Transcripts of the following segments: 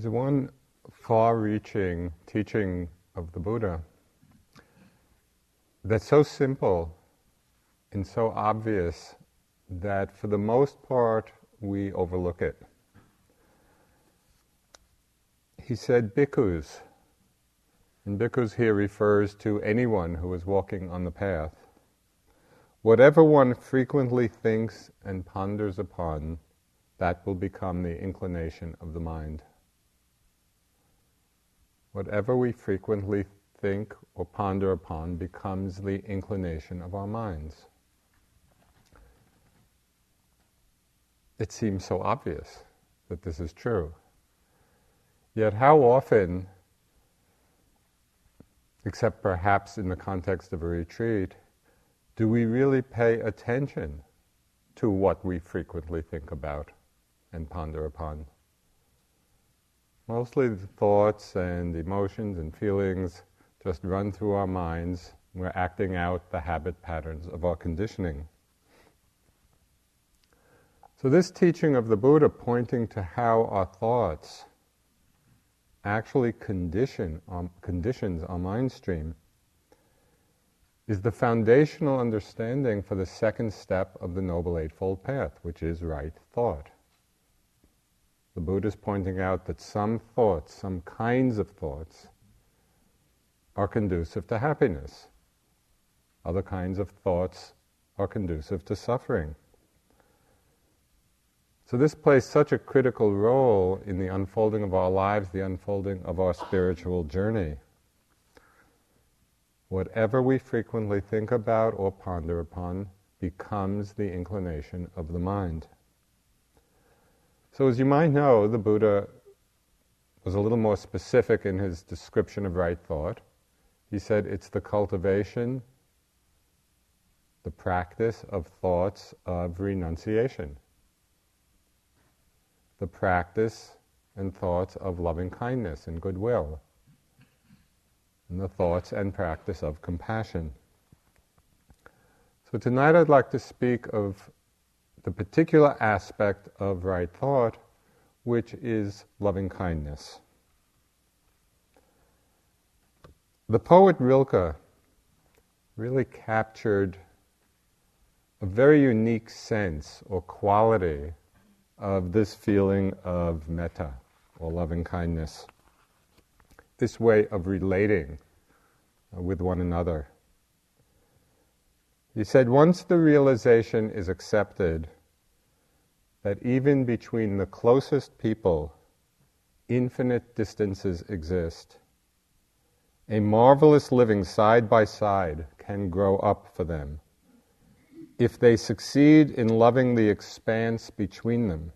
There's one far reaching teaching of the Buddha that's so simple and so obvious that for the most part we overlook it. He said, bhikkhus, and bhikkhus here refers to anyone who is walking on the path. Whatever one frequently thinks and ponders upon, that will become the inclination of the mind. Whatever we frequently think or ponder upon becomes the inclination of our minds. It seems so obvious that this is true. Yet, how often, except perhaps in the context of a retreat, do we really pay attention to what we frequently think about and ponder upon? Mostly the thoughts and emotions and feelings just run through our minds. We're acting out the habit patterns of our conditioning. So, this teaching of the Buddha pointing to how our thoughts actually condition, um, conditions our mind stream is the foundational understanding for the second step of the Noble Eightfold Path, which is right thought. The Buddha is pointing out that some thoughts, some kinds of thoughts, are conducive to happiness. Other kinds of thoughts are conducive to suffering. So, this plays such a critical role in the unfolding of our lives, the unfolding of our spiritual journey. Whatever we frequently think about or ponder upon becomes the inclination of the mind. So, as you might know, the Buddha was a little more specific in his description of right thought. He said it's the cultivation, the practice of thoughts of renunciation, the practice and thoughts of loving kindness and goodwill and the thoughts and practice of compassion. So tonight I'd like to speak of the particular aspect of right thought, which is loving kindness. The poet Rilke really captured a very unique sense or quality of this feeling of metta or loving kindness this way of relating with one another. He said, once the realization is accepted that even between the closest people, infinite distances exist, a marvelous living side by side can grow up for them. If they succeed in loving the expanse between them,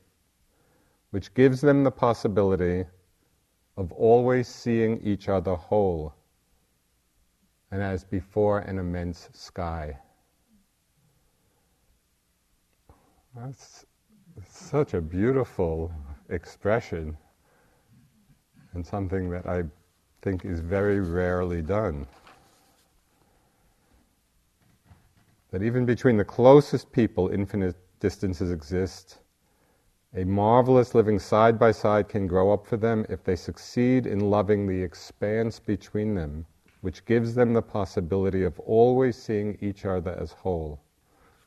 which gives them the possibility of always seeing each other whole and as before an immense sky. That's such a beautiful expression and something that I think is very rarely done. That even between the closest people, infinite distances exist a marvelous living side by side can grow up for them if they succeed in loving the expanse between them, which gives them the possibility of always seeing each other as whole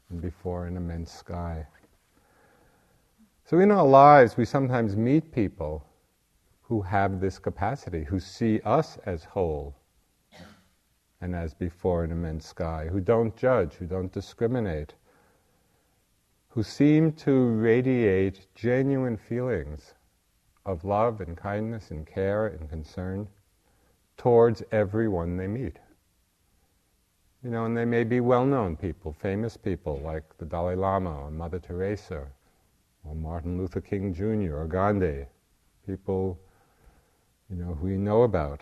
and before an immense sky. So, in our lives, we sometimes meet people who have this capacity, who see us as whole and as before an immense sky, who don't judge, who don't discriminate who seem to radiate genuine feelings of love and kindness and care and concern towards everyone they meet. You know, and they may be well known people, famous people like the Dalai Lama or Mother Teresa or Martin Luther King Jr. or Gandhi, people, you know, who we know about.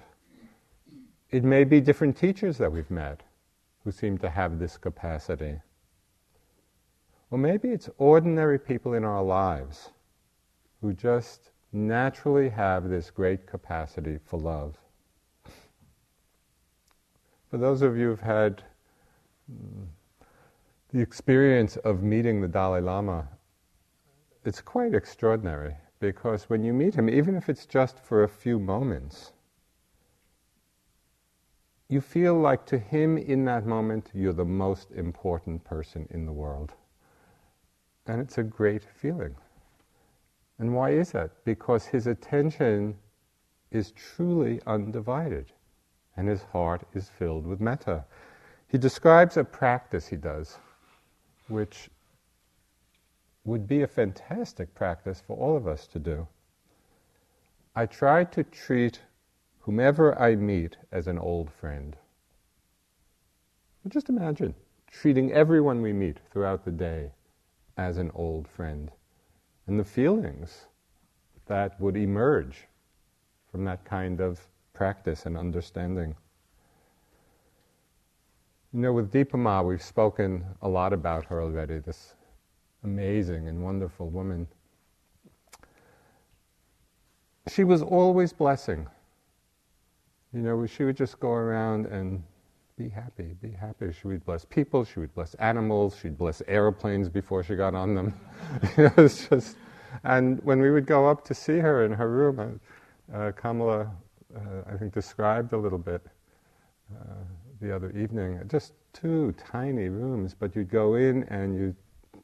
It may be different teachers that we've met who seem to have this capacity. Or maybe it's ordinary people in our lives who just naturally have this great capacity for love. For those of you who've had mm, the experience of meeting the Dalai Lama, it's quite extraordinary because when you meet him, even if it's just for a few moments, you feel like to him in that moment you're the most important person in the world. And it's a great feeling. And why is that? Because his attention is truly undivided and his heart is filled with metta. He describes a practice he does, which would be a fantastic practice for all of us to do. I try to treat whomever I meet as an old friend. Just imagine treating everyone we meet throughout the day as an old friend and the feelings that would emerge from that kind of practice and understanding. You know, with Dipa Ma, we've spoken a lot about her already, this amazing and wonderful woman. She was always blessing. You know, she would just go around and be happy, be happy. She would bless people, she would bless animals, she'd bless airplanes before she got on them. just, and when we would go up to see her in her room, uh, uh, Kamala, uh, I think, described a little bit uh, the other evening, just two tiny rooms, but you'd go in and you'd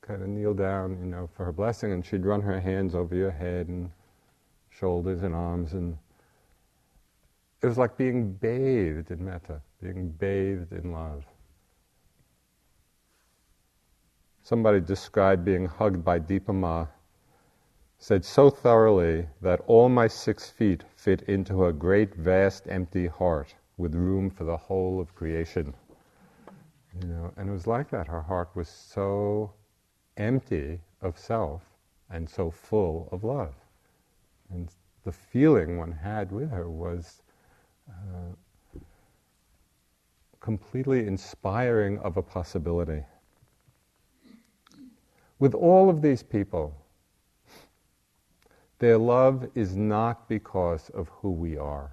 kind of kneel down, you know, for her blessing, and she'd run her hands over your head and shoulders and arms, and it was like being bathed in metta being bathed in love. Somebody described being hugged by Dipa Ma, said so thoroughly that all my six feet fit into a great, vast, empty heart with room for the whole of creation. You know, and it was like that. Her heart was so empty of self and so full of love. And the feeling one had with her was uh, completely inspiring of a possibility. With all of these people, their love is not because of who we are.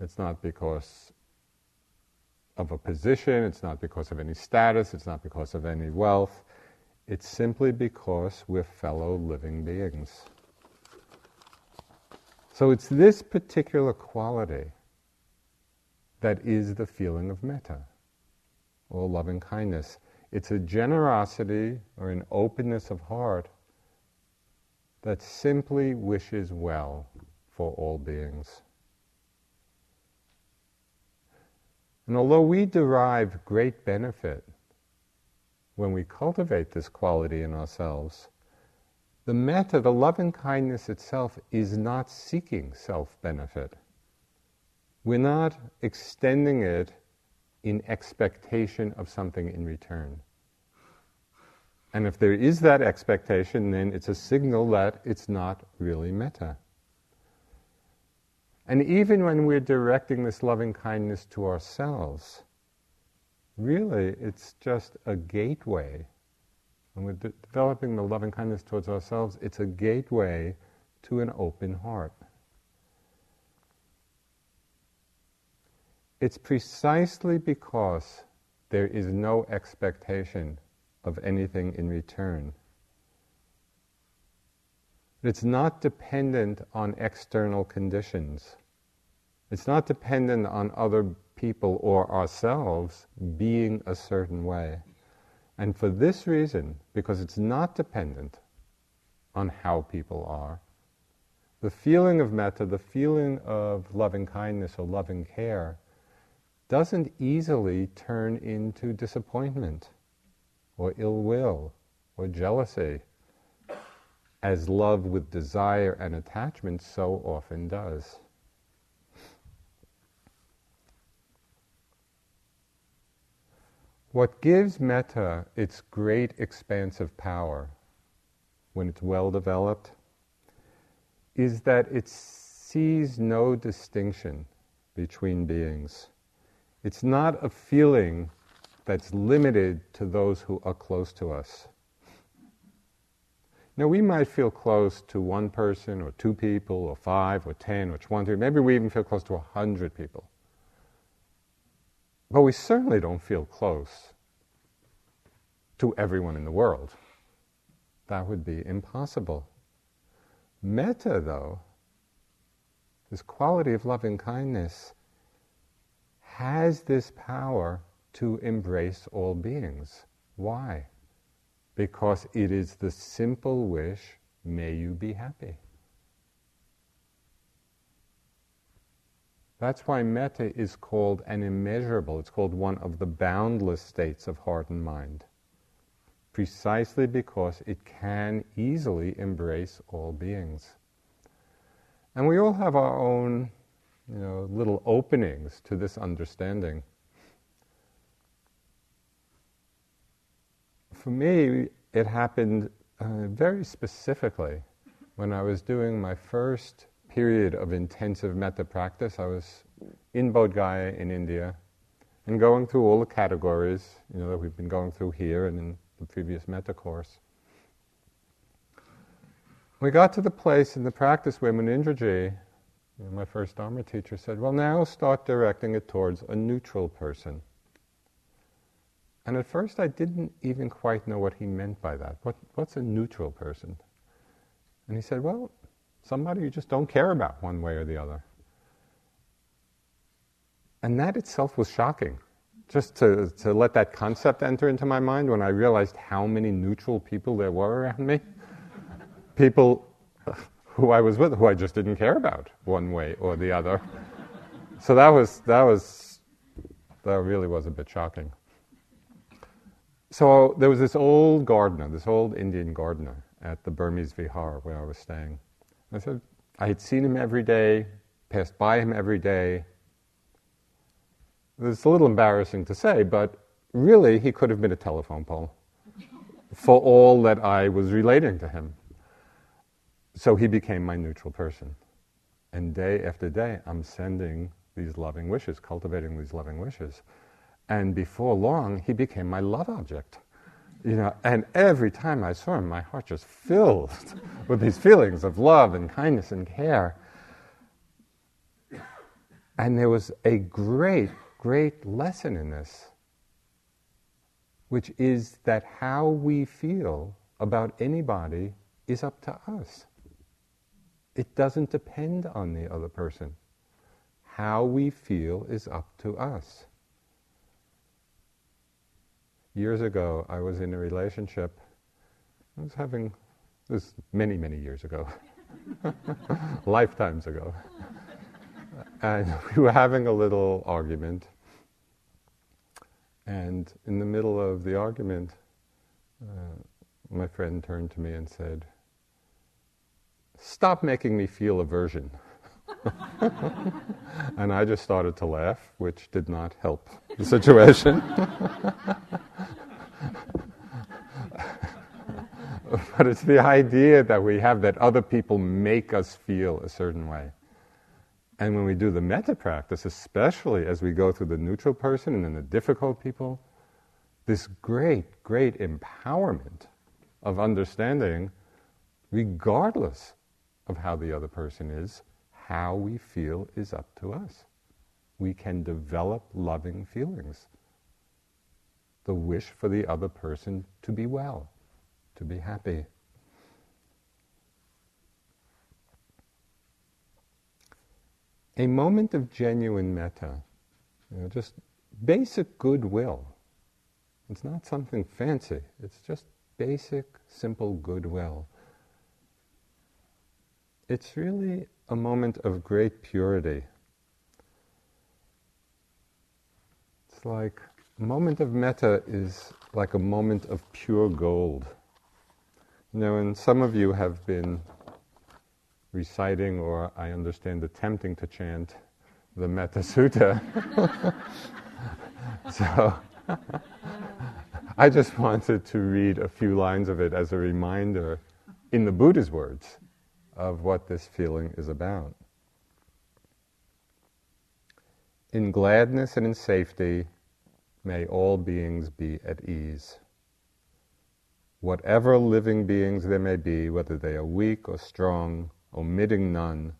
It's not because of a position, it's not because of any status, it's not because of any wealth. It's simply because we're fellow living beings. So it's this particular quality that is the feeling of metta or loving kindness. It's a generosity or an openness of heart that simply wishes well for all beings. And although we derive great benefit when we cultivate this quality in ourselves, the metta, the loving kindness itself, is not seeking self benefit. We're not extending it in expectation of something in return. And if there is that expectation, then it's a signal that it's not really metta. And even when we're directing this loving kindness to ourselves, really it's just a gateway. When we're de- developing the loving kindness towards ourselves, it's a gateway to an open heart. It's precisely because there is no expectation of anything in return. It's not dependent on external conditions. It's not dependent on other people or ourselves being a certain way. And for this reason, because it's not dependent on how people are, the feeling of metta, the feeling of loving kindness or loving care, doesn't easily turn into disappointment or ill will or jealousy, as love with desire and attachment so often does. What gives metta its great expansive power when it's well developed is that it sees no distinction between beings. It's not a feeling that's limited to those who are close to us. Now, we might feel close to one person, or two people, or five, or ten, or twenty. Maybe we even feel close to a hundred people. But we certainly don't feel close to everyone in the world. That would be impossible. Metta, though, this quality of loving kindness, has this power to embrace all beings. Why? Because it is the simple wish, may you be happy. That's why metta is called an immeasurable, it's called one of the boundless states of heart and mind. Precisely because it can easily embrace all beings. And we all have our own, you know, little openings to this understanding. For me, it happened uh, very specifically when I was doing my first period of intensive metta practice. I was in Bodh Gaya in India and going through all the categories, you know, that we've been going through here and in the previous metta course. We got to the place in the practice where Munindraji, you know, my first Dharma teacher, said, Well, now start directing it towards a neutral person. And at first, I didn't even quite know what he meant by that. What, what's a neutral person? And he said, Well, somebody you just don't care about one way or the other. And that itself was shocking. Just to, to let that concept enter into my mind when I realized how many neutral people there were around me. people who I was with who I just didn't care about one way or the other. so that was, that was, that really was a bit shocking. So there was this old gardener, this old Indian gardener at the Burmese Vihar where I was staying. I said, I had seen him every day, passed by him every day. It's a little embarrassing to say, but really he could have been a telephone pole for all that I was relating to him. So he became my neutral person. And day after day, I'm sending these loving wishes, cultivating these loving wishes. And before long, he became my love object. You know, and every time I saw him, my heart just filled with these feelings of love and kindness and care. And there was a great, great lesson in this, which is that how we feel about anybody is up to us. It doesn't depend on the other person. How we feel is up to us years ago, I was in a relationship. I was having, this many, many years ago, lifetimes ago. and we were having a little argument. And in the middle of the argument, uh, my friend turned to me and said, Stop making me feel aversion. and I just started to laugh, which did not help the situation. but it's the idea that we have that other people make us feel a certain way. And when we do the metta practice, especially as we go through the neutral person and then the difficult people, this great, great empowerment of understanding, regardless of how the other person is, how we feel is up to us. We can develop loving feelings. The wish for the other person to be well, to be happy. A moment of genuine metta, you know, just basic goodwill. It's not something fancy, it's just basic, simple goodwill. It's really a moment of great purity. It's like a moment of metta is like a moment of pure gold. You know, and some of you have been reciting, or I understand attempting to chant, the Metta Sutta. so I just wanted to read a few lines of it as a reminder in the Buddha's words of what this feeling is about. In gladness and in safety, may all beings be at ease. Whatever living beings there may be, whether they are weak or strong, omitting none,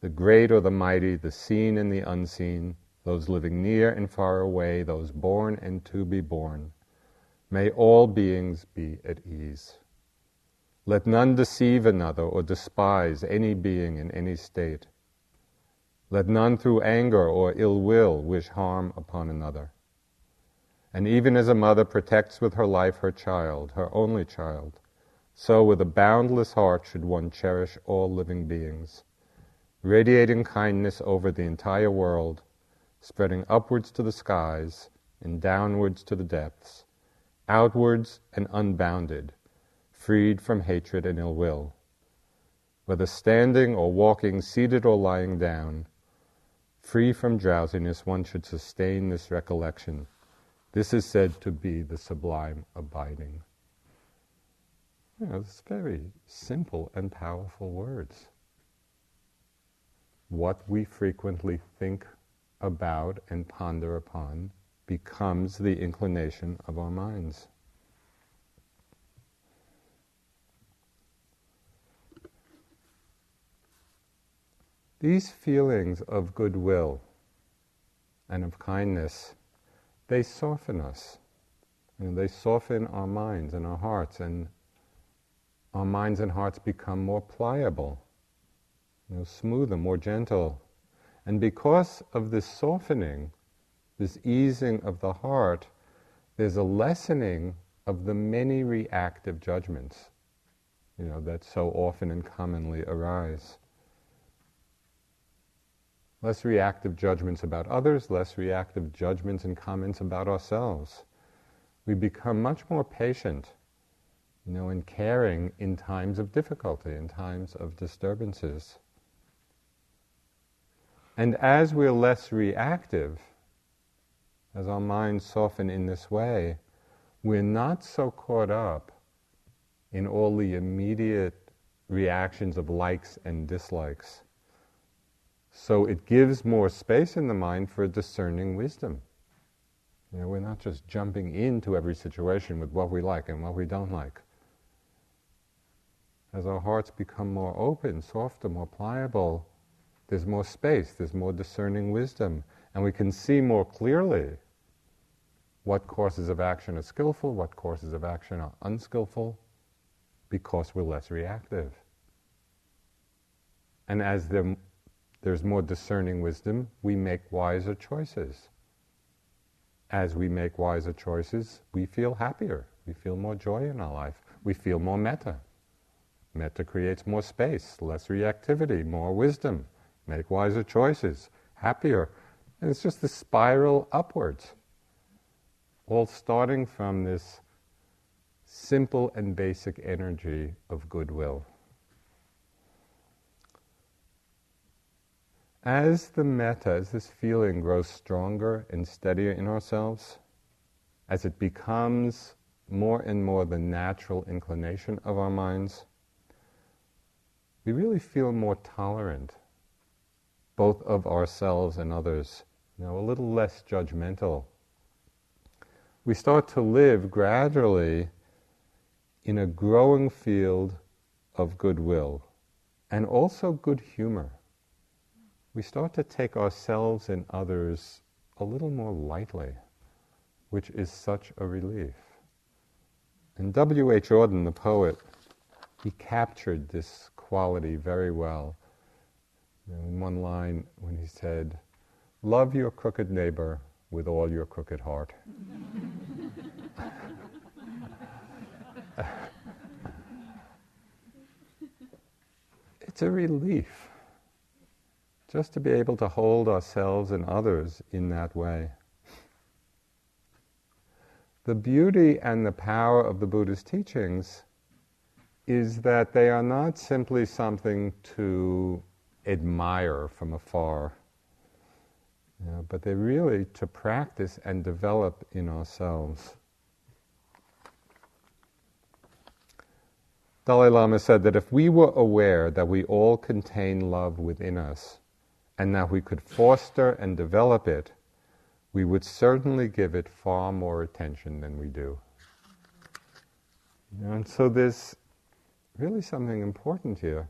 the great or the mighty, the seen and the unseen, those living near and far away, those born and to be born, may all beings be at ease. Let none deceive another or despise any being in any state. Let none through anger or ill will wish harm upon another. And even as a mother protects with her life her child, her only child, so with a boundless heart should one cherish all living beings, radiating kindness over the entire world, spreading upwards to the skies and downwards to the depths, outwards and unbounded freed from hatred and ill will. Whether standing or walking, seated or lying down, free from drowsiness, one should sustain this recollection. This is said to be the sublime abiding. You know, it's very simple and powerful words. What we frequently think about and ponder upon becomes the inclination of our minds. These feelings of goodwill and of kindness, they soften us. You know, they soften our minds and our hearts, and our minds and hearts become more pliable, you know, smoother, more gentle. And because of this softening, this easing of the heart, there's a lessening of the many reactive judgments, you know, that so often and commonly arise less reactive judgments about others, less reactive judgments and comments about ourselves. We become much more patient, you know, and caring in times of difficulty, in times of disturbances. And as we're less reactive, as our minds soften in this way, we're not so caught up in all the immediate reactions of likes and dislikes so it gives more space in the mind for discerning wisdom. You know, we're not just jumping into every situation with what we like and what we don't like. As our hearts become more open, softer, more pliable, there's more space, there's more discerning wisdom, and we can see more clearly what courses of action are skillful, what courses of action are unskillful, because we're less reactive. And as the there's more discerning wisdom, we make wiser choices. As we make wiser choices, we feel happier. We feel more joy in our life. We feel more metta. Metta creates more space, less reactivity, more wisdom. Make wiser choices, happier. And it's just the spiral upwards. All starting from this simple and basic energy of goodwill. As the metta, as this feeling grows stronger and steadier in ourselves, as it becomes more and more the natural inclination of our minds, we really feel more tolerant, both of ourselves and others, you know, a little less judgmental. We start to live gradually in a growing field of goodwill and also good humor we start to take ourselves and others a little more lightly, which is such a relief. And W.H. Auden, the poet, he captured this quality very well. In one line, when he said, Love your crooked neighbor with all your crooked heart. it's a relief just to be able to hold ourselves and others in that way. The beauty and the power of the Buddha's teachings is that they are not simply something to admire from afar, you know, but they're really to practice and develop in ourselves. Dalai Lama said that if we were aware that we all contain love within us, and that we could foster and develop it, we would certainly give it far more attention than we do. And so there's really something important here.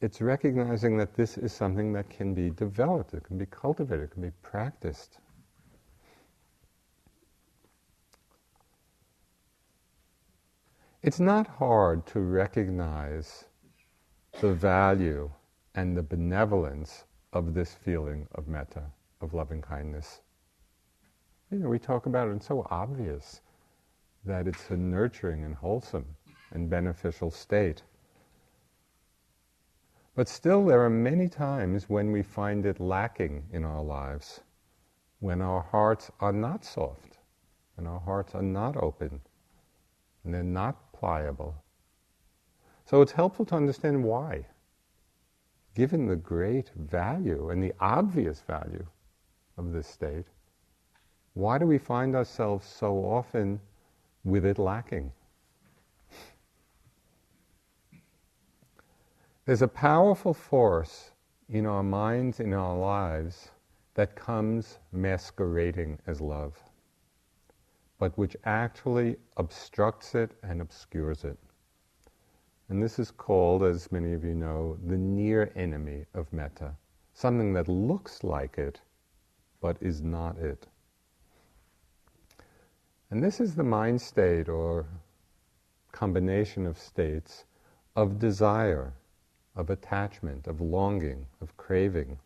It's recognizing that this is something that can be developed, it can be cultivated, it can be practiced. It's not hard to recognize the value and the benevolence of this feeling of metta, of loving kindness. You know, we talk about it, and it's so obvious that it's a nurturing and wholesome and beneficial state. But still, there are many times when we find it lacking in our lives, when our hearts are not soft, and our hearts are not open, and they're not pliable. So it's helpful to understand why. Given the great value and the obvious value of this state, why do we find ourselves so often with it lacking? There's a powerful force in our minds, in our lives, that comes masquerading as love, but which actually obstructs it and obscures it. And this is called, as many of you know, the near enemy of metta, something that looks like it, but is not it. And this is the mind state or combination of states of desire, of attachment, of longing, of craving.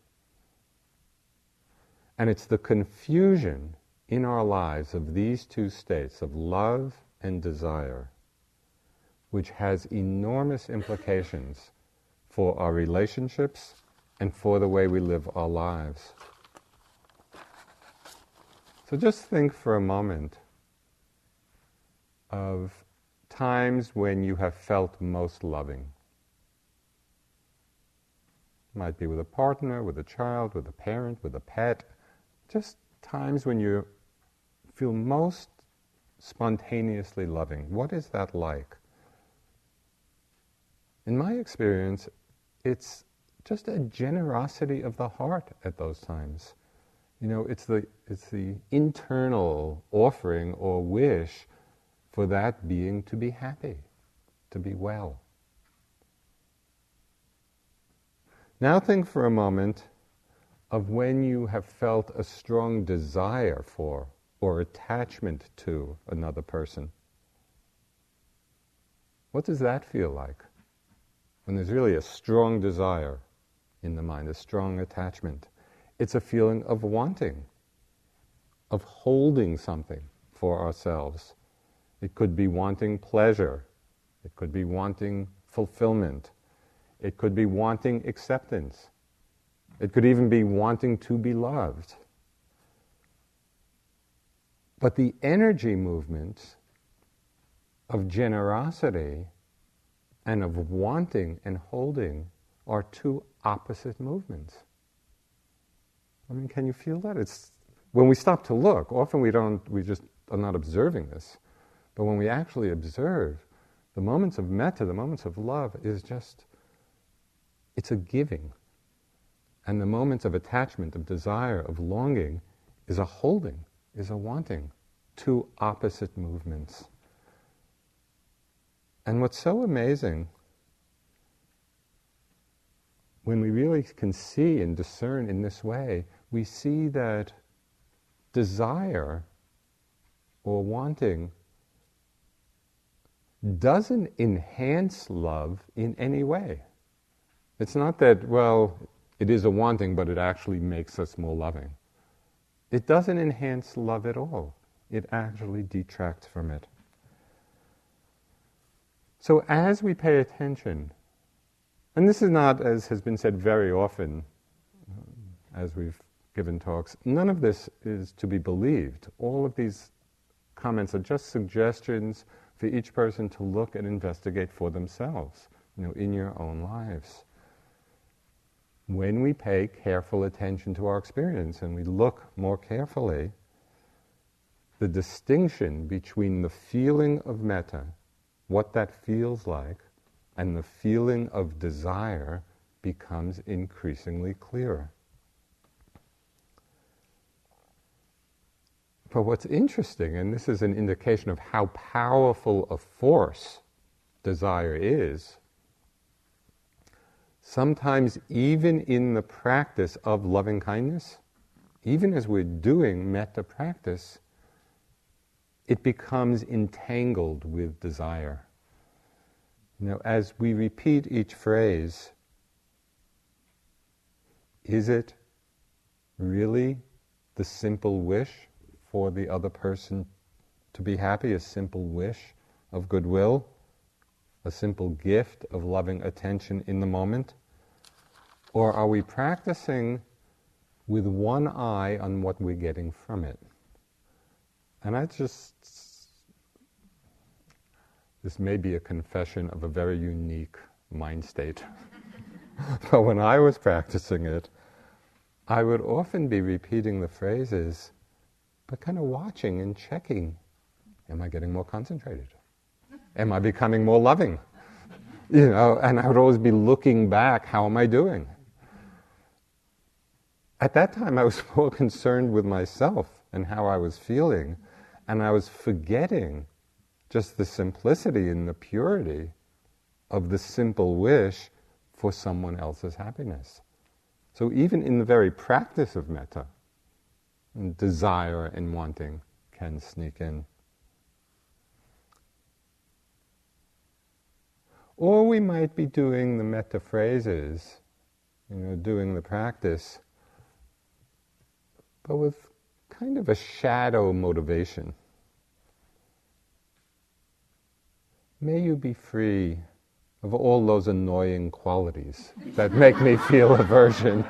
And it's the confusion in our lives of these two states of love and desire which has enormous implications for our relationships and for the way we live our lives. So just think for a moment of times when you have felt most loving. Might be with a partner, with a child, with a parent, with a pet. Just times when you feel most spontaneously loving. What is that like? In my experience, it's just a generosity of the heart at those times. You know, it's the, it's the internal offering or wish for that being to be happy, to be well. Now think for a moment of when you have felt a strong desire for or attachment to another person. What does that feel like? When there's really a strong desire in the mind, a strong attachment. It's a feeling of wanting, of holding something for ourselves. It could be wanting pleasure, it could be wanting fulfillment, it could be wanting acceptance, it could even be wanting to be loved. But the energy movement of generosity and of wanting and holding are two opposite movements. I mean, can you feel that? It's when we stop to look, often we don't, we just are not observing this. But when we actually observe, the moments of metta, the moments of love, is just, it's a giving. And the moments of attachment, of desire, of longing, is a holding, is a wanting. Two opposite movements. And what's so amazing, when we really can see and discern in this way, we see that desire or wanting doesn't enhance love in any way. It's not that, well, it is a wanting, but it actually makes us more loving. It doesn't enhance love at all. It actually detracts from it. So as we pay attention, and this is not, as has been said very often, as we've given talks, none of this is to be believed. All of these comments are just suggestions for each person to look and investigate for themselves, you know, in your own lives. When we pay careful attention to our experience and we look more carefully, the distinction between the feeling of metta what that feels like, and the feeling of desire becomes increasingly clearer. But what's interesting, and this is an indication of how powerful a force desire is, sometimes even in the practice of loving kindness, even as we're doing metta practice, it becomes entangled with desire. You know, as we repeat each phrase, is it really the simple wish for the other person to be happy, a simple wish of goodwill, a simple gift of loving attention in the moment? Or are we practicing with one eye on what we're getting from it? And I just, this may be a confession of a very unique mind state. but when I was practicing it, I would often be repeating the phrases, but kind of watching and checking. Am I getting more concentrated? Am I becoming more loving? You know, and I would always be looking back, how am I doing? At that time, I was more concerned with myself and how I was feeling, and I was forgetting just the simplicity and the purity of the simple wish for someone else's happiness. So, even in the very practice of metta, desire and wanting can sneak in. Or we might be doing the metta phrases, you know, doing the practice, but with kind of a shadow motivation. May you be free of all those annoying qualities that make me feel aversion.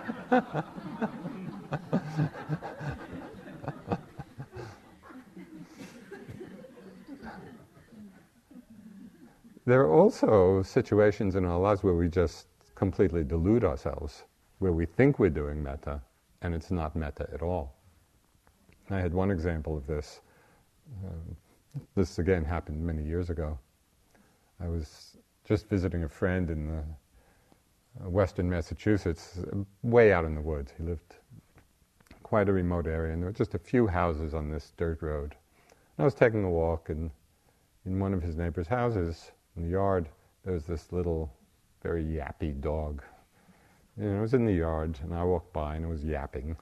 there are also situations in our lives where we just completely delude ourselves, where we think we're doing metta and it's not metta at all. I had one example of this. Um, this again happened many years ago. I was just visiting a friend in the uh, western Massachusetts, way out in the woods. He lived quite a remote area, and there were just a few houses on this dirt road. And I was taking a walk, and in one of his neighbor's houses, in the yard, there was this little, very yappy dog. And it was in the yard, and I walked by, and it was yapping,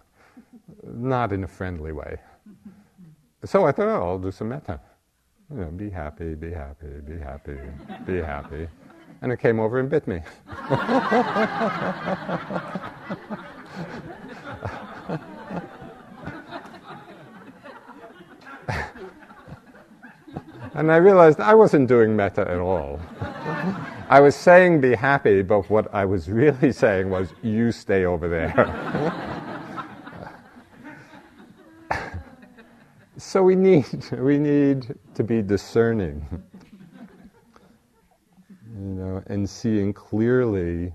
not in a friendly way. So I thought, oh, I'll do some metta. You know, be happy, be happy, be happy, be happy. And it came over and bit me. and I realized I wasn't doing metta at all. I was saying be happy, but what I was really saying was you stay over there. so we need we need to be discerning. you know, and seeing clearly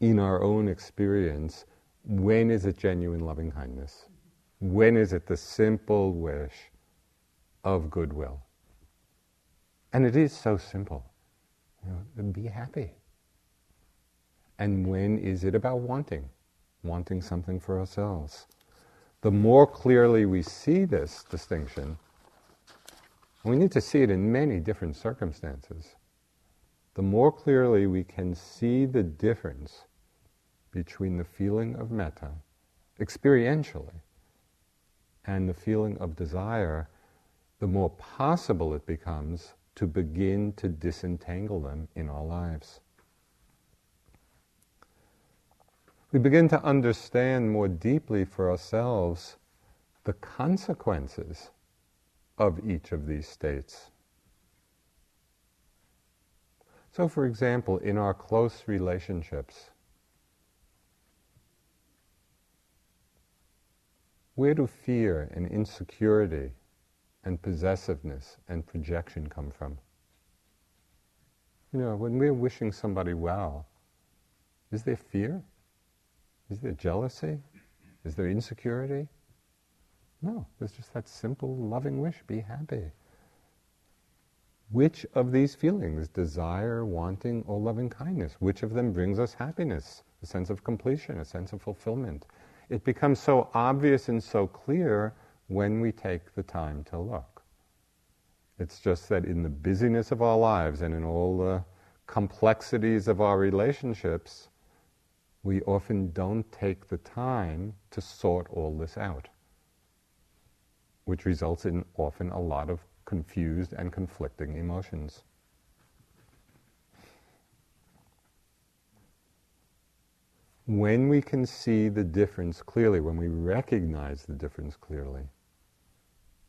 in our own experience when is it genuine loving kindness? When is it the simple wish of goodwill? And it is so simple. You know, be happy. And when is it about wanting? Wanting something for ourselves. The more clearly we see this distinction, we need to see it in many different circumstances. The more clearly we can see the difference between the feeling of metta, experientially, and the feeling of desire, the more possible it becomes to begin to disentangle them in our lives. We begin to understand more deeply for ourselves the consequences of each of these states. So, for example, in our close relationships, where do fear and insecurity and possessiveness and projection come from? You know, when we're wishing somebody well, is there fear? Is there jealousy? Is there insecurity? No, there's just that simple loving wish be happy. Which of these feelings, desire, wanting, or loving kindness, which of them brings us happiness, a sense of completion, a sense of fulfillment? It becomes so obvious and so clear when we take the time to look. It's just that in the busyness of our lives and in all the complexities of our relationships, we often don't take the time to sort all this out, which results in often a lot of confused and conflicting emotions. When we can see the difference clearly, when we recognize the difference clearly,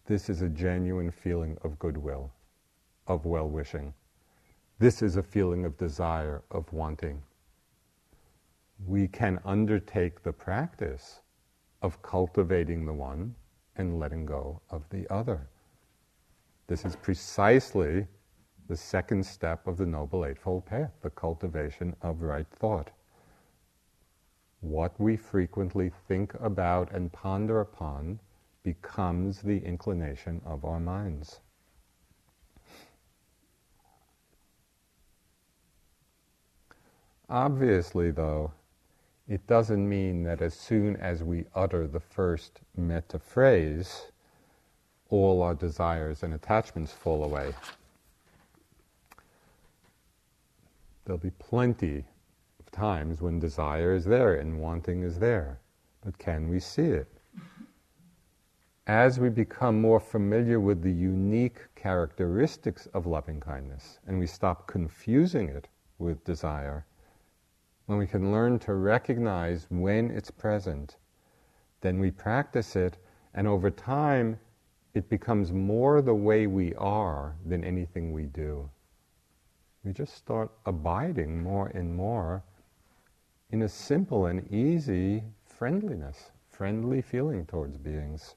this is a genuine feeling of goodwill, of well wishing. This is a feeling of desire, of wanting. We can undertake the practice of cultivating the one and letting go of the other. This is precisely the second step of the Noble Eightfold Path, the cultivation of right thought. What we frequently think about and ponder upon becomes the inclination of our minds. Obviously, though, it doesn't mean that as soon as we utter the first metta phrase, all our desires and attachments fall away. There'll be plenty of times when desire is there and wanting is there, but can we see it? As we become more familiar with the unique characteristics of loving kindness and we stop confusing it with desire, when we can learn to recognize when it's present, then we practice it, and over time, it becomes more the way we are than anything we do. We just start abiding more and more in a simple and easy friendliness, friendly feeling towards beings.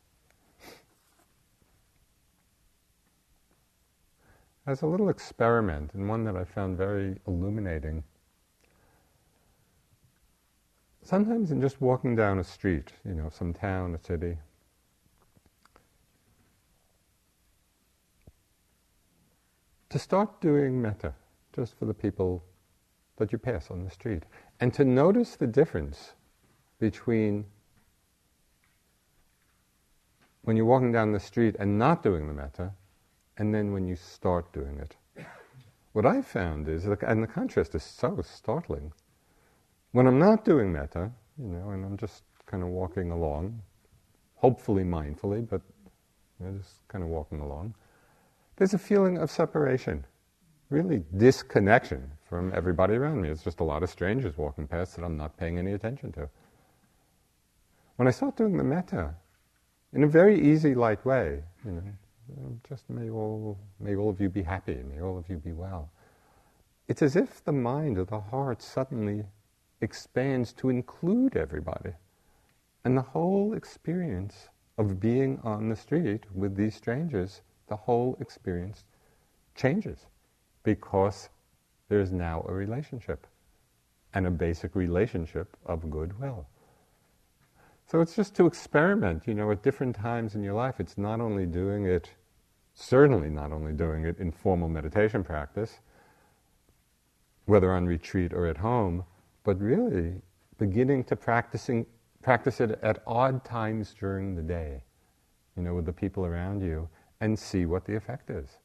As a little experiment, and one that I found very illuminating, sometimes in just walking down a street, you know, some town, a city, to start doing metta just for the people that you pass on the street, and to notice the difference between when you're walking down the street and not doing the metta, and then when you start doing it. What I found is, and the contrast is so startling, when I'm not doing metta, you know, and I'm just kind of walking along, hopefully mindfully, but you know, just kind of walking along, there's a feeling of separation, really disconnection from everybody around me. It's just a lot of strangers walking past that I'm not paying any attention to. When I start doing the metta, in a very easy, light way, you know, um, just may all, may all of you be happy, may all of you be well. It's as if the mind or the heart suddenly expands to include everybody. And the whole experience of being on the street with these strangers, the whole experience changes because there's now a relationship and a basic relationship of goodwill. So it's just to experiment, you know, at different times in your life. It's not only doing it, certainly not only doing it in formal meditation practice, whether on retreat or at home, but really beginning to practicing, practice it at odd times during the day, you know, with the people around you, and see what the effect is.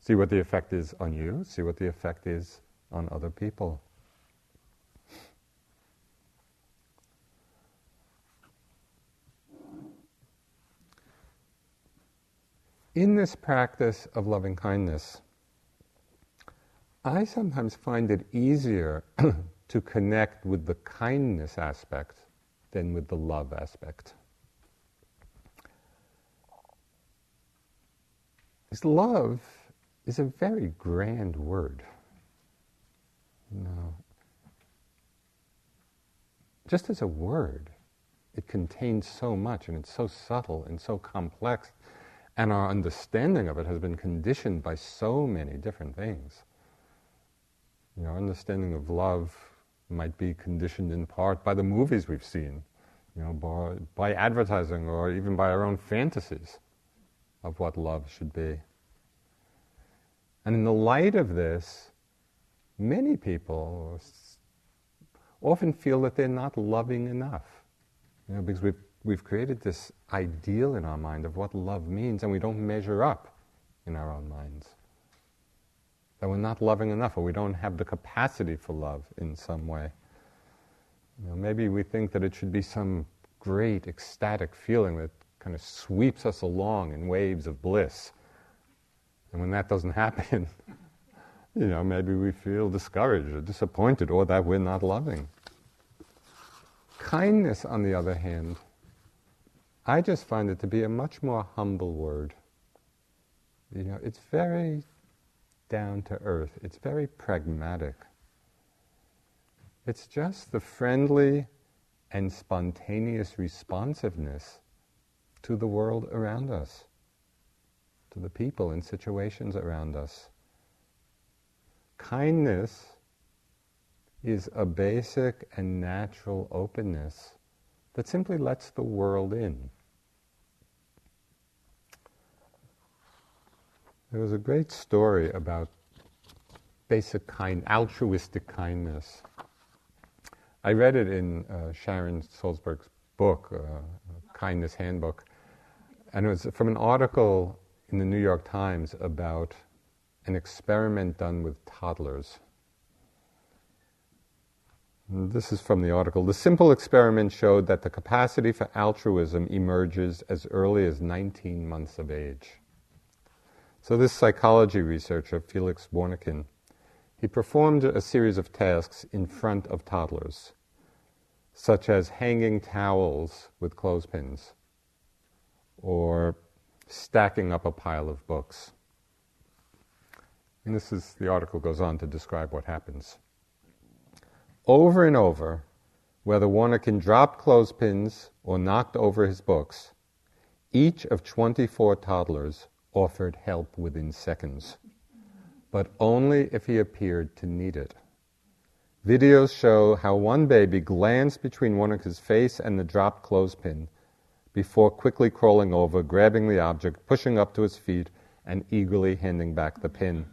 See what the effect is on you, see what the effect is on other people. In this practice of loving kindness, I sometimes find it easier to connect with the kindness aspect than with the love aspect. Because love is a very grand word. You know, just as a word, it contains so much and it's so subtle and so complex, and our understanding of it has been conditioned by so many different things. You know, understanding of love might be conditioned in part by the movies we've seen, you know, by, by advertising or even by our own fantasies of what love should be. And in the light of this, many people often feel that they're not loving enough. You know, because we've, we've created this ideal in our mind of what love means, and we don't measure up in our own minds that we're not loving enough or we don't have the capacity for love in some way. You know, maybe we think that it should be some great ecstatic feeling that kind of sweeps us along in waves of bliss. And when that doesn't happen, you know, maybe we feel discouraged or disappointed or that we're not loving. Kindness, on the other hand, I just find it to be a much more humble word. You know, it's very down to earth, it's very pragmatic. It's just the friendly and spontaneous responsiveness to the world around us, to the people and situations around us. Kindness is a basic and natural openness that simply lets the world in. There was a great story about basic kind, altruistic kindness. I read it in uh, Sharon Salzberg's book, uh, Kindness Handbook, and it was from an article in the New York Times about an experiment done with toddlers. This is from the article. The simple experiment showed that the capacity for altruism emerges as early as 19 months of age. So, this psychology researcher, Felix Warneken, he performed a series of tasks in front of toddlers, such as hanging towels with clothespins or stacking up a pile of books. And this is the article goes on to describe what happens. Over and over, whether Warneken dropped clothespins or knocked over his books, each of 24 toddlers offered help within seconds but only if he appeared to need it. Videos show how one baby glanced between Warneken's face and the dropped clothespin before quickly crawling over, grabbing the object, pushing up to his feet, and eagerly handing back the pin.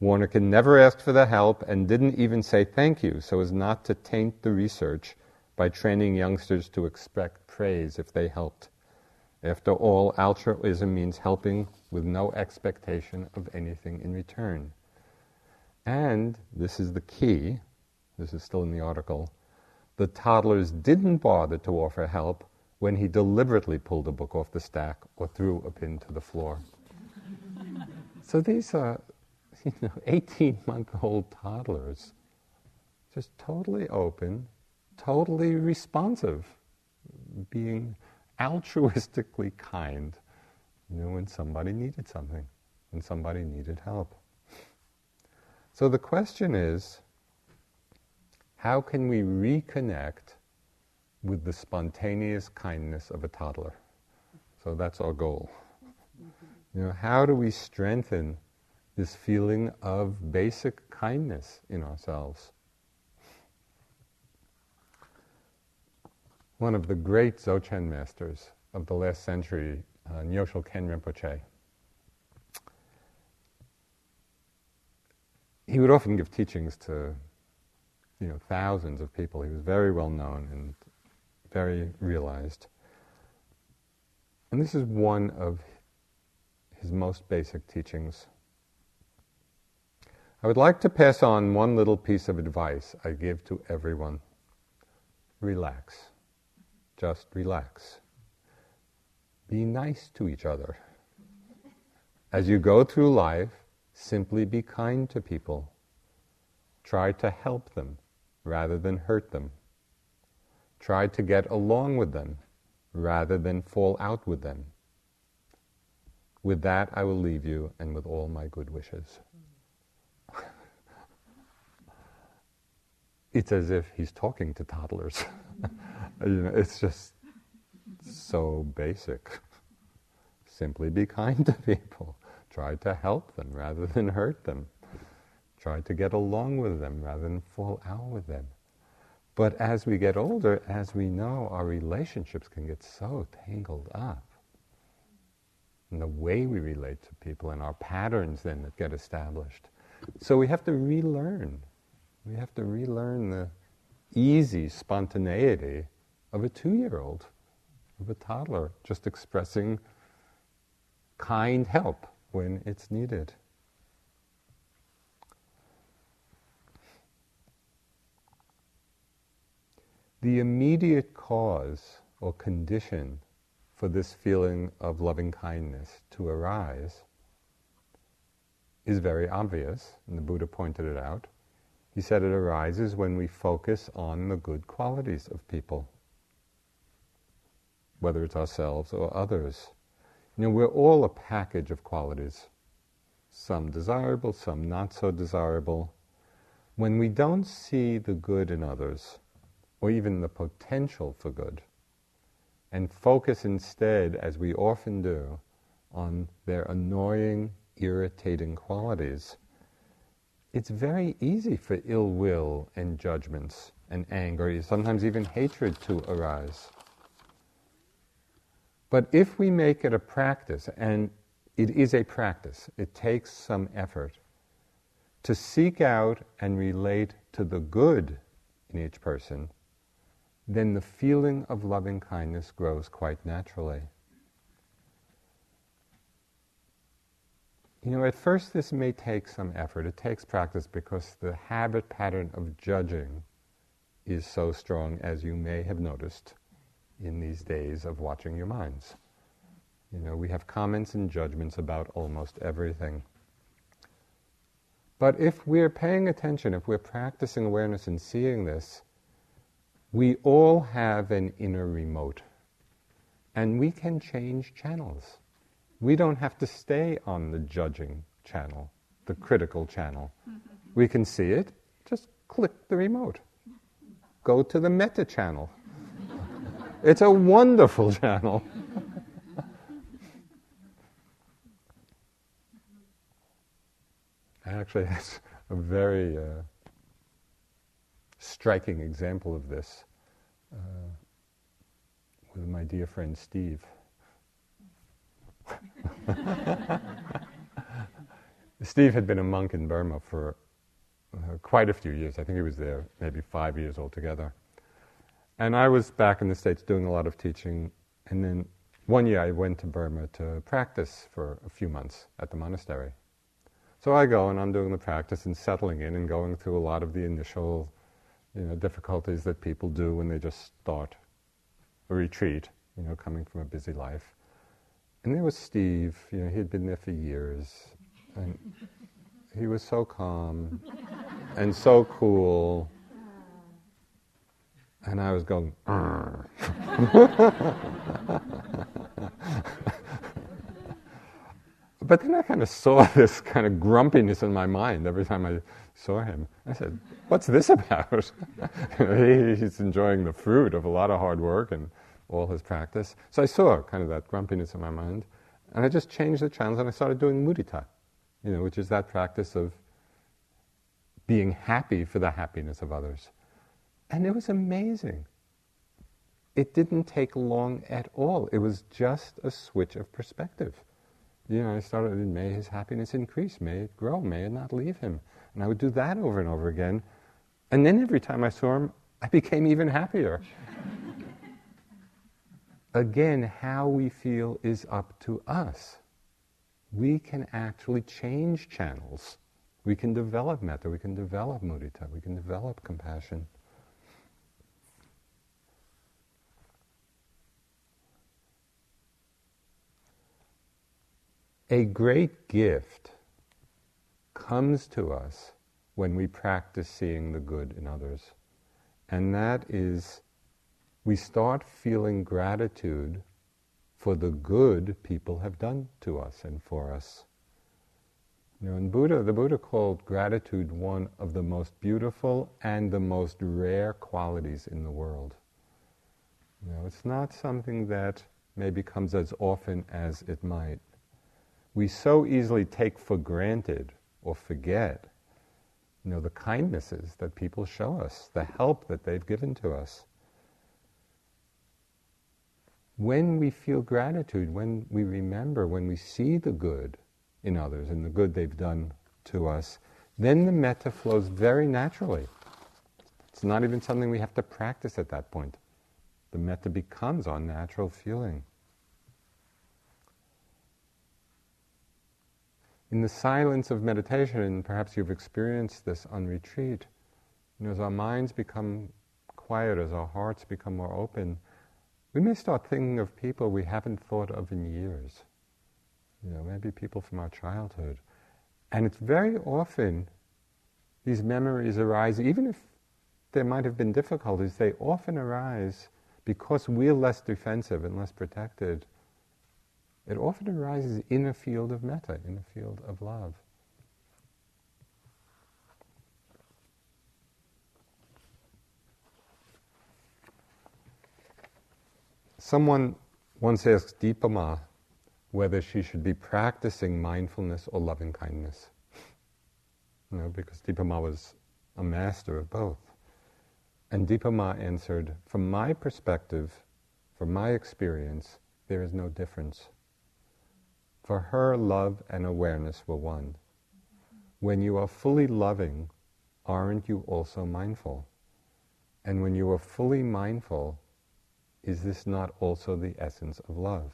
Warneken never asked for the help and didn't even say thank you so as not to taint the research by training youngsters to expect praise if they helped. After all, altruism means helping with no expectation of anything in return. And this is the key, this is still in the article, the toddlers didn't bother to offer help when he deliberately pulled a book off the stack or threw a pin to the floor. so these are, you know, 18 month old toddlers, just totally open, totally responsive, being altruistically kind, you know, when somebody needed something, when somebody needed help. So the question is how can we reconnect with the spontaneous kindness of a toddler? So that's our goal. You know, how do we strengthen this feeling of basic kindness in ourselves? One of the great Dzogchen masters of the last century, uh, Nyoshul Khen Rinpoche. He would often give teachings to, you know, thousands of people. He was very well known and very realized. And this is one of his most basic teachings. I would like to pass on one little piece of advice I give to everyone. Relax just relax. Be nice to each other. As you go through life, simply be kind to people. Try to help them rather than hurt them. Try to get along with them rather than fall out with them. With that, I will leave you and with all my good wishes. It's as if he's talking to toddlers. you know, it's just so basic. Simply be kind to people. Try to help them rather than hurt them. Try to get along with them rather than fall out with them. But as we get older, as we know, our relationships can get so tangled up. And the way we relate to people and our patterns then that get established. So we have to relearn. We have to relearn the easy spontaneity of a two year old, of a toddler, just expressing kind help when it's needed. The immediate cause or condition for this feeling of loving kindness to arise is very obvious, and the Buddha pointed it out. He said it arises when we focus on the good qualities of people, whether it's ourselves or others. You know, we're all a package of qualities, some desirable, some not so desirable. When we don't see the good in others, or even the potential for good, and focus instead, as we often do, on their annoying, irritating qualities, it's very easy for ill will and judgments and anger, sometimes even hatred to arise. But if we make it a practice, and it is a practice, it takes some effort to seek out and relate to the good in each person, then the feeling of loving kindness grows quite naturally. You know, at first this may take some effort. It takes practice because the habit pattern of judging is so strong, as you may have noticed in these days of watching your minds. You know, we have comments and judgments about almost everything. But if we're paying attention, if we're practicing awareness and seeing this, we all have an inner remote. And we can change channels. We don't have to stay on the judging channel, the critical channel. We can see it, just click the remote. Go to the metta channel. It's a wonderful channel. Actually, that's a very uh, striking example of this uh, with my dear friend Steve. Steve had been a monk in Burma for uh, quite a few years. I think he was there maybe five years altogether. And I was back in the States doing a lot of teaching, and then one year I went to Burma to practice for a few months at the monastery. So I go and I'm doing the practice and settling in and going through a lot of the initial you know, difficulties that people do when they just start a retreat, you know, coming from a busy life. And there was Steve, you know, he had been there for years, and he was so calm and so cool and I was going, but then I kind of saw this kind of grumpiness in my mind every time I saw him. I said, What's this about? He's enjoying the fruit of a lot of hard work and all his practice. So I saw kind of that grumpiness in my mind. And I just changed the channels and I started doing mudita, you know, which is that practice of being happy for the happiness of others. And it was amazing. It didn't take long at all. It was just a switch of perspective. You know, I started, may his happiness increase, may it grow, may it not leave him. And I would do that over and over again. And then every time I saw him, I became even happier. Again, how we feel is up to us. We can actually change channels. We can develop metta, we can develop mudita, we can develop compassion. A great gift comes to us when we practice seeing the good in others. And that is, we start feeling gratitude for the good people have done to us and for us. You know, in Buddha, the Buddha called gratitude one of the most beautiful and the most rare qualities in the world. You know, it's not something that maybe comes as often as it might we so easily take for granted or forget you know the kindnesses that people show us the help that they've given to us when we feel gratitude when we remember when we see the good in others and the good they've done to us then the metta flows very naturally. It's not even something we have to practice at that point. The metta becomes our natural feeling. In the silence of meditation, and perhaps you've experienced this on retreat, you know, as our minds become quiet, as our hearts become more open, we may start thinking of people we haven't thought of in years. You know, maybe people from our childhood. And it's very often these memories arise, even if there might have been difficulties, they often arise because we're less defensive and less protected. It often arises in a field of metta, in a field of love. Someone once asked Dipa Ma whether she should be practicing mindfulness or loving kindness. you know, because Dipa Ma was a master of both. And Dipa Ma answered, From my perspective, from my experience, there is no difference. For her, love and awareness were one. When you are fully loving, aren't you also mindful? And when you are fully mindful, is this not also the essence of love?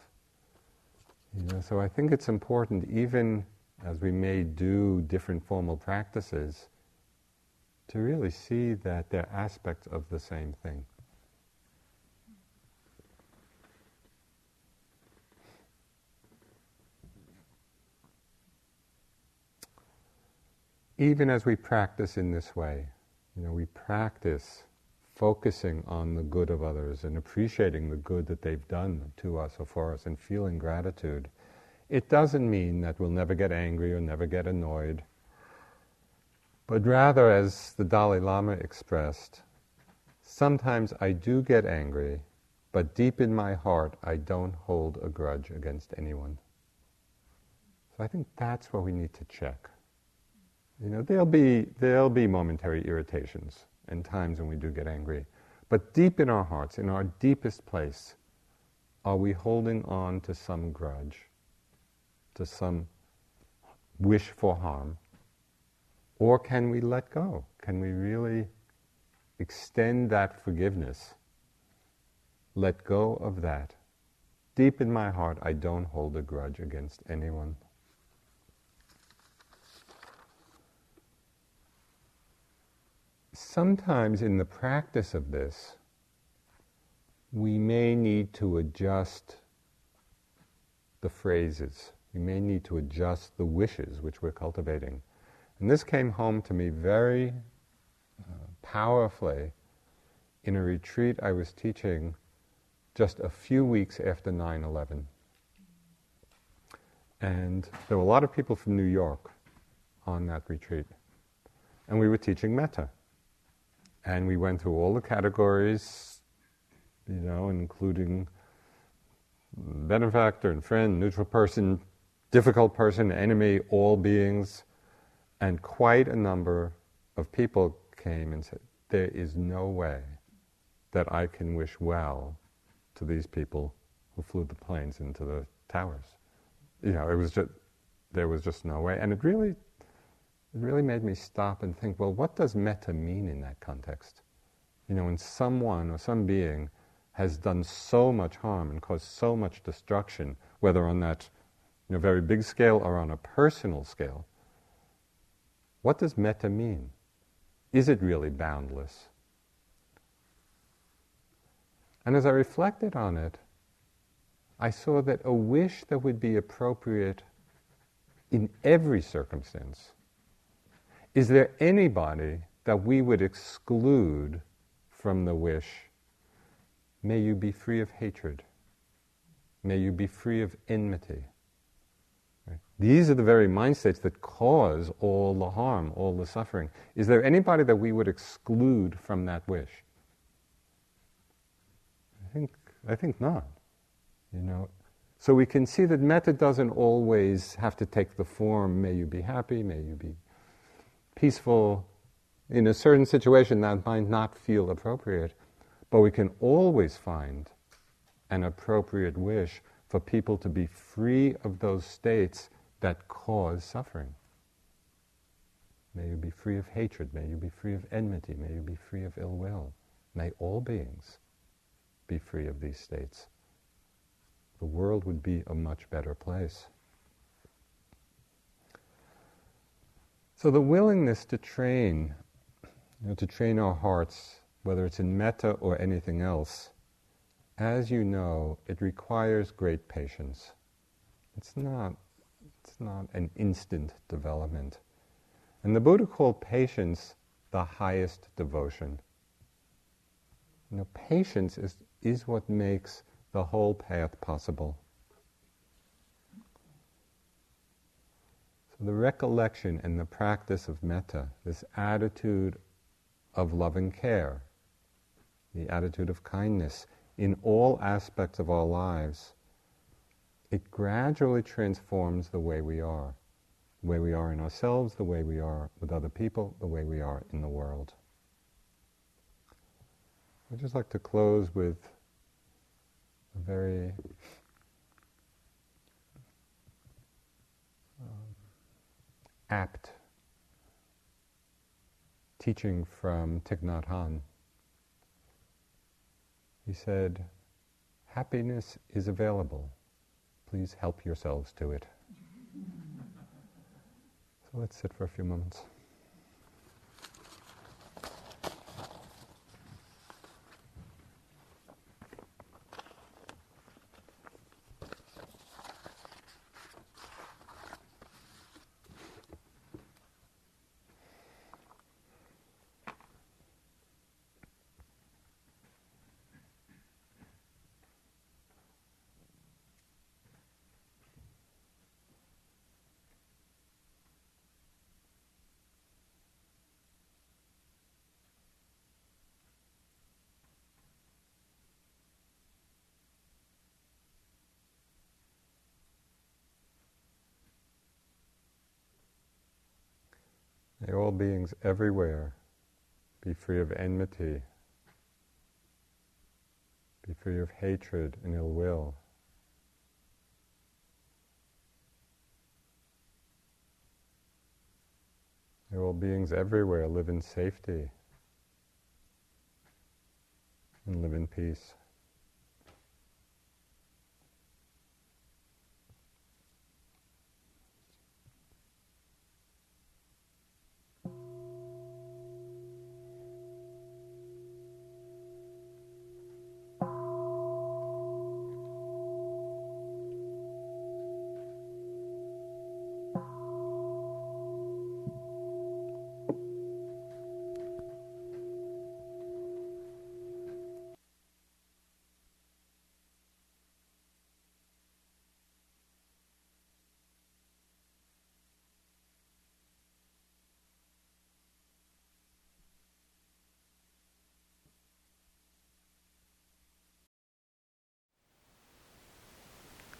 You know, so I think it's important, even as we may do different formal practices, to really see that they're aspects of the same thing. Even as we practice in this way, you know, we practice focusing on the good of others and appreciating the good that they've done to us or for us and feeling gratitude, it doesn't mean that we'll never get angry or never get annoyed. But rather, as the Dalai Lama expressed, sometimes I do get angry, but deep in my heart, I don't hold a grudge against anyone. So I think that's what we need to check. You know, there'll be, there'll be momentary irritations and times when we do get angry. But deep in our hearts, in our deepest place, are we holding on to some grudge, to some wish for harm? Or can we let go? Can we really extend that forgiveness? Let go of that. Deep in my heart, I don't hold a grudge against anyone. Sometimes in the practice of this, we may need to adjust the phrases. We may need to adjust the wishes which we're cultivating. And this came home to me very uh, powerfully in a retreat I was teaching just a few weeks after 9 11. And there were a lot of people from New York on that retreat. And we were teaching metta. And we went through all the categories, you know, including benefactor and friend, neutral person, difficult person, enemy, all beings. And quite a number of people came and said, There is no way that I can wish well to these people who flew the planes into the towers. You know, it was just, there was just no way. And it really it really made me stop and think, well, what does metta mean in that context? You know, when someone or some being has done so much harm and caused so much destruction, whether on that you know, very big scale or on a personal scale, what does metta mean? Is it really boundless? And as I reflected on it, I saw that a wish that would be appropriate in every circumstance is there anybody that we would exclude from the wish? May you be free of hatred. May you be free of enmity. These are the very mind states that cause all the harm, all the suffering. Is there anybody that we would exclude from that wish? I think, I think not. You know, so we can see that metta doesn't always have to take the form, may you be happy, may you be peaceful in a certain situation that might not feel appropriate, but we can always find an appropriate wish for people to be free of those states that cause suffering. May you be free of hatred. May you be free of enmity. May you be free of ill will. May all beings be free of these states. The world would be a much better place. So the willingness to train, you know, to train our hearts, whether it's in metta or anything else, as you know, it requires great patience. It's not, it's not an instant development. And the Buddha called patience the highest devotion. You know, patience is, is what makes the whole path possible. The recollection and the practice of metta, this attitude of loving care, the attitude of kindness in all aspects of our lives, it gradually transforms the way we are. The way we are in ourselves, the way we are with other people, the way we are in the world. I'd just like to close with a very apt teaching from Thich Nhat Hanh. He said, Happiness is available. Please help yourselves to it. so let's sit for a few moments. May all beings everywhere be free of enmity, be free of hatred and ill will. May all beings everywhere live in safety and live in peace.